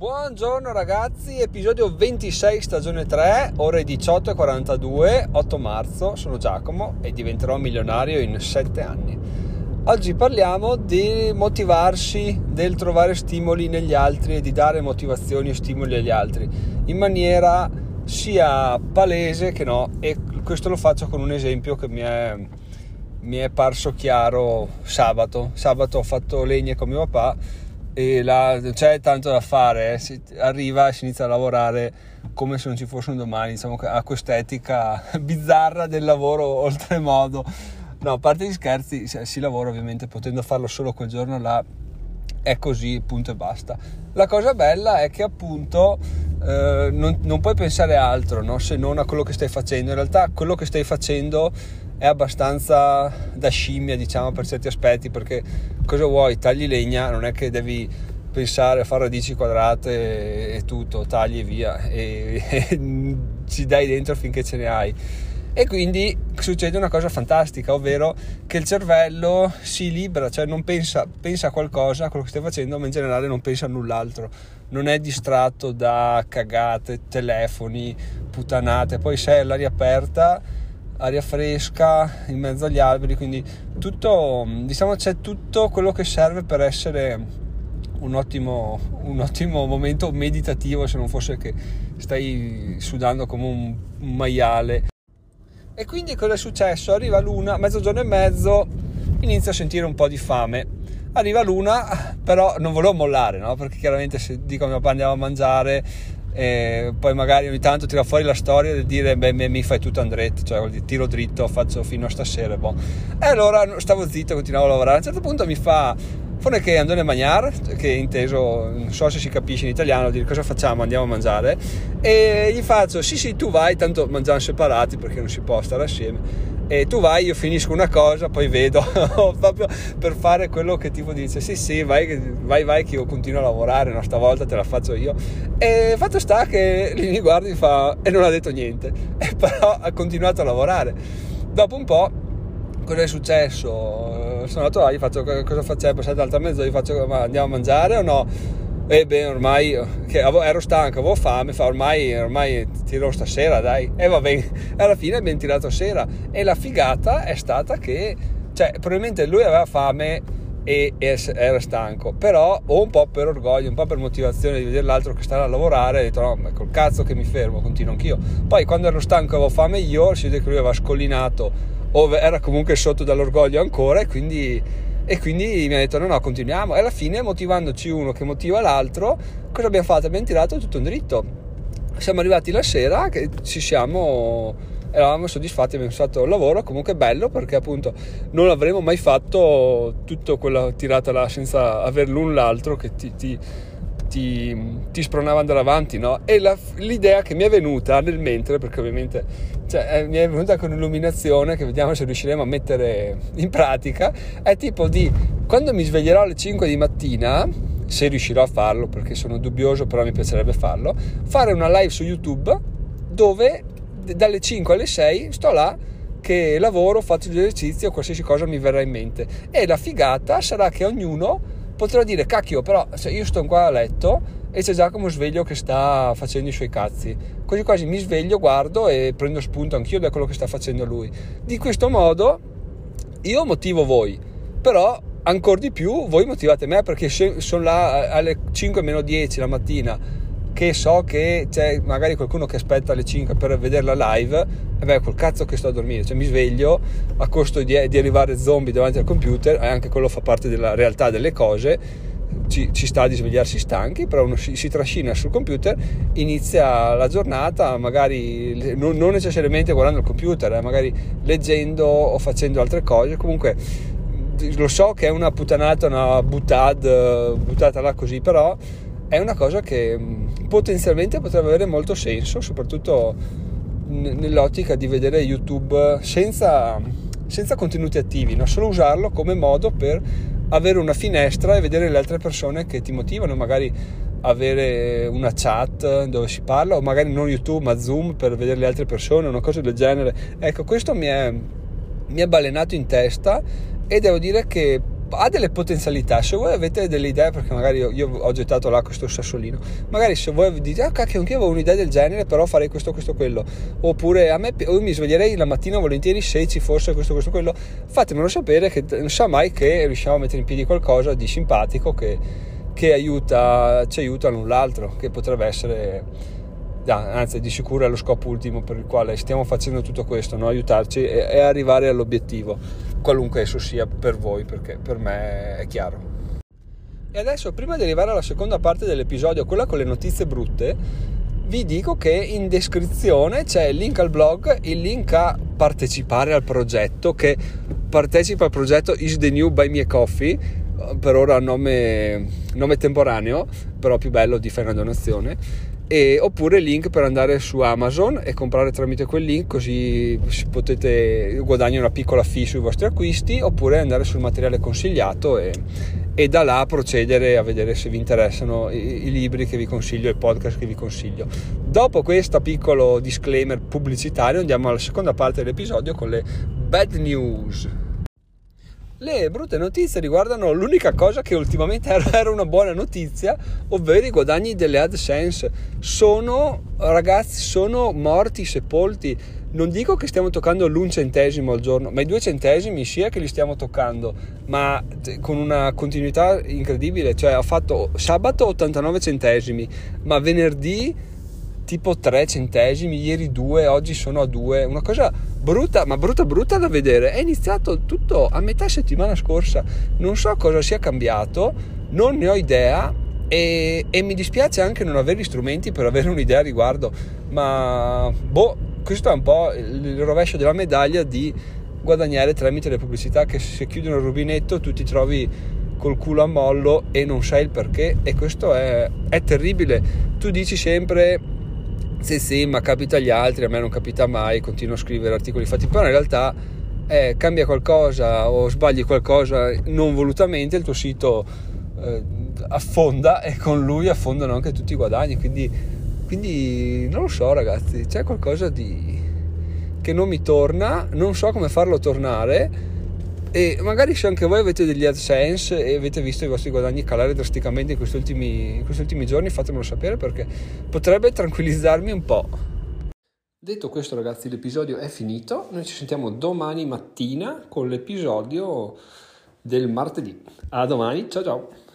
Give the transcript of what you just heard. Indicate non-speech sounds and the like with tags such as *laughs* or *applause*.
Buongiorno ragazzi, episodio 26 stagione 3, ore 18.42, 8 marzo, sono Giacomo e diventerò milionario in 7 anni. Oggi parliamo di motivarsi, del trovare stimoli negli altri e di dare motivazioni e stimoli agli altri in maniera sia palese che no e questo lo faccio con un esempio che mi è, mi è parso chiaro sabato. Sabato ho fatto legna con mio papà e là c'è tanto da fare, eh. si arriva si inizia a lavorare come se non ci fosse un domani, diciamo ha quest'etica *laughs* bizzarra del lavoro *laughs* oltremodo. No, a parte gli scherzi, si lavora ovviamente potendo farlo solo quel giorno là, è così, punto e basta. La cosa bella è che appunto eh, non, non, puoi pensare a altro no? se non a quello che stai facendo. In realtà quello che stai facendo è abbastanza da scimmia, diciamo, per certi aspetti, perché cosa vuoi? Tagli legna, non è che devi pensare a fare radici quadrate e tutto, tagli e via e, *laughs* e ci dai dentro finché ce ne hai. E quindi succede una cosa fantastica, ovvero che il cervello si libera, cioè non pensa, pensa a qualcosa, a quello che stai facendo, ma in generale non pensa a null'altro. Non è distratto da cagate, telefoni, puttanate. Poi sei all'aria aperta aria fresca in mezzo agli alberi, quindi tutto, diciamo c'è tutto quello che serve per essere un ottimo, un ottimo momento meditativo se non fosse che stai sudando come un, maiale. E quindi cosa è successo? Arriva l'una, mezzogiorno e mezzo, inizio a sentire un po' di fame. Arriva l'una, però non volevo mollare, no? Perché chiaramente se dico a mio papà andiamo a mangiare, e poi magari ogni tanto tira fuori la storia del dire beh mi fai tutto andretto cioè tiro dritto faccio fino a stasera boh. e allora stavo zitto continuavo a lavorare. A un certo punto mi fa Fone che andone a mangiare, che inteso, non so se si capisce in italiano, dire cosa facciamo, andiamo a mangiare, e gli faccio, sì sì tu vai, tanto mangiamo separati perché non si può stare assieme, e tu vai, io finisco una cosa, poi vedo, *laughs* proprio per fare quello che tipo dice, sì sì vai, vai, vai che io continuo a lavorare, no, stavolta te la faccio io, e fatto sta che lì mi guarda e fa, e non ha detto niente, *laughs* e però ha continuato a lavorare. Dopo un po' cosa è successo? Sono andato là, gli faccio cosa facciamo? Passate l'altra mezzo, gli faccio ma andiamo a mangiare o no? E beh, ormai ero stanco, avevo fame, fa ormai, ormai tiro stasera, dai. E va bene, *laughs* alla fine abbiamo tirato sera. E la figata è stata che, cioè, probabilmente lui aveva fame e era stanco, però o un po' per orgoglio, un po' per motivazione di vedere l'altro che stava a lavorare, ho detto no, ma col cazzo che mi fermo, continuo anch'io. Poi quando ero stanco e avevo fame io, si vede che lui aveva scollinato o era comunque sotto dall'orgoglio ancora e quindi, e quindi mi ha detto no no continuiamo e alla fine motivandoci uno che motiva l'altro cosa abbiamo fatto? Abbiamo tirato tutto un dritto siamo arrivati la sera che ci siamo eravamo soddisfatti abbiamo fatto un lavoro comunque bello perché appunto non avremmo mai fatto tutta quella tirata là senza aver l'un l'altro che ti, ti ti, ti spronava ad andare avanti, no? E la, l'idea che mi è venuta nel mentre, perché ovviamente cioè, eh, mi è venuta con illuminazione, che vediamo se riusciremo a mettere in pratica, è tipo di quando mi sveglierò alle 5 di mattina, se riuscirò a farlo, perché sono dubbioso, però mi piacerebbe farlo, fare una live su YouTube dove dalle 5 alle 6 sto là che lavoro, faccio gli esercizi o qualsiasi cosa mi verrà in mente. E la figata sarà che ognuno potrò dire cacchio però se io sto qua a letto e c'è Giacomo sveglio che sta facendo i suoi cazzi quasi quasi mi sveglio guardo e prendo spunto anch'io da quello che sta facendo lui di questo modo io motivo voi però ancora di più voi motivate me perché sono là alle 5 meno 10 la mattina che so che c'è magari qualcuno che aspetta alle 5 per vedere la live, e beh, col cazzo che sto a dormire, cioè mi sveglio a costo di, di arrivare zombie davanti al computer, e anche quello fa parte della realtà delle cose. Ci, ci sta di svegliarsi stanchi, però uno si, si, trascina sul computer, inizia la giornata, magari non, non necessariamente guardando il computer, eh, magari leggendo o facendo altre cose. Comunque lo so che è una puttanata, una buttata, buttata là così, però è una cosa che potenzialmente potrebbe avere molto senso, soprattutto nell'ottica di vedere YouTube senza, senza contenuti attivi, no? solo usarlo come modo per avere una finestra e vedere le altre persone che ti motivano, magari avere una chat dove si parla o magari non YouTube ma Zoom per vedere le altre persone, una cosa del genere. Ecco, questo mi è, mi è balenato in testa e devo dire che ha delle potenzialità. Se voi avete delle idee, perché magari io, io ho gettato là questo sassolino, magari se voi dite, ah cacchio, anche io avevo un'idea del genere, però farei questo, questo, quello, oppure a me io mi sveglierei la mattina volentieri se ci fosse questo, questo, quello, fatemelo sapere che non sa mai che riusciamo a mettere in piedi qualcosa di simpatico che, che aiuta, ci aiuta l'un l'altro, che potrebbe essere anzi di sicuro è lo scopo ultimo per il quale stiamo facendo tutto questo, no? aiutarci e, e arrivare all'obiettivo, qualunque esso sia per voi, perché per me è chiaro. E adesso, prima di arrivare alla seconda parte dell'episodio, quella con le notizie brutte, vi dico che in descrizione c'è il link al blog, il link a partecipare al progetto, che partecipa al progetto Is the New Buy Me Coffee, per ora nome, nome temporaneo, però più bello di fare una donazione e, oppure link per andare su Amazon e comprare tramite quel link così potete guadagnare una piccola fee sui vostri acquisti oppure andare sul materiale consigliato e, e da là procedere a vedere se vi interessano i, i libri che vi consiglio e i podcast che vi consiglio. Dopo questo piccolo disclaimer pubblicitario andiamo alla seconda parte dell'episodio con le bad news. Le brutte notizie riguardano l'unica cosa che ultimamente *laughs* era una buona notizia, ovvero i guadagni delle AdSense. Sono, ragazzi, sono morti, sepolti. Non dico che stiamo toccando l'un centesimo al giorno, ma i due centesimi sia che li stiamo toccando, ma con una continuità incredibile. Cioè, ho fatto sabato 89 centesimi, ma venerdì tipo 3 centesimi, ieri 2, oggi sono a 2, una cosa brutta, ma brutta brutta da vedere. È iniziato tutto a metà settimana scorsa, non so cosa sia cambiato, non ne ho idea e, e mi dispiace anche non avere gli strumenti per avere un'idea a riguardo, ma boh, questo è un po' il rovescio della medaglia di guadagnare tramite le pubblicità che se chiudono il rubinetto tu ti trovi col culo a mollo e non sai il perché e questo è, è terribile. Tu dici sempre sì sì ma capita agli altri a me non capita mai continuo a scrivere articoli fatti. Però in realtà eh, cambia qualcosa o sbagli qualcosa non volutamente il tuo sito eh, affonda e con lui affondano anche tutti i guadagni. Quindi, quindi non lo so ragazzi c'è qualcosa di che non mi torna non so come farlo tornare e magari se anche voi avete degli AdSense e avete visto i vostri guadagni calare drasticamente in questi ultimi, in questi ultimi giorni fatemelo sapere perché potrebbe tranquillizzarmi un po'. Detto questo ragazzi l'episodio è finito, noi ci sentiamo domani mattina con l'episodio del martedì. A domani, ciao ciao!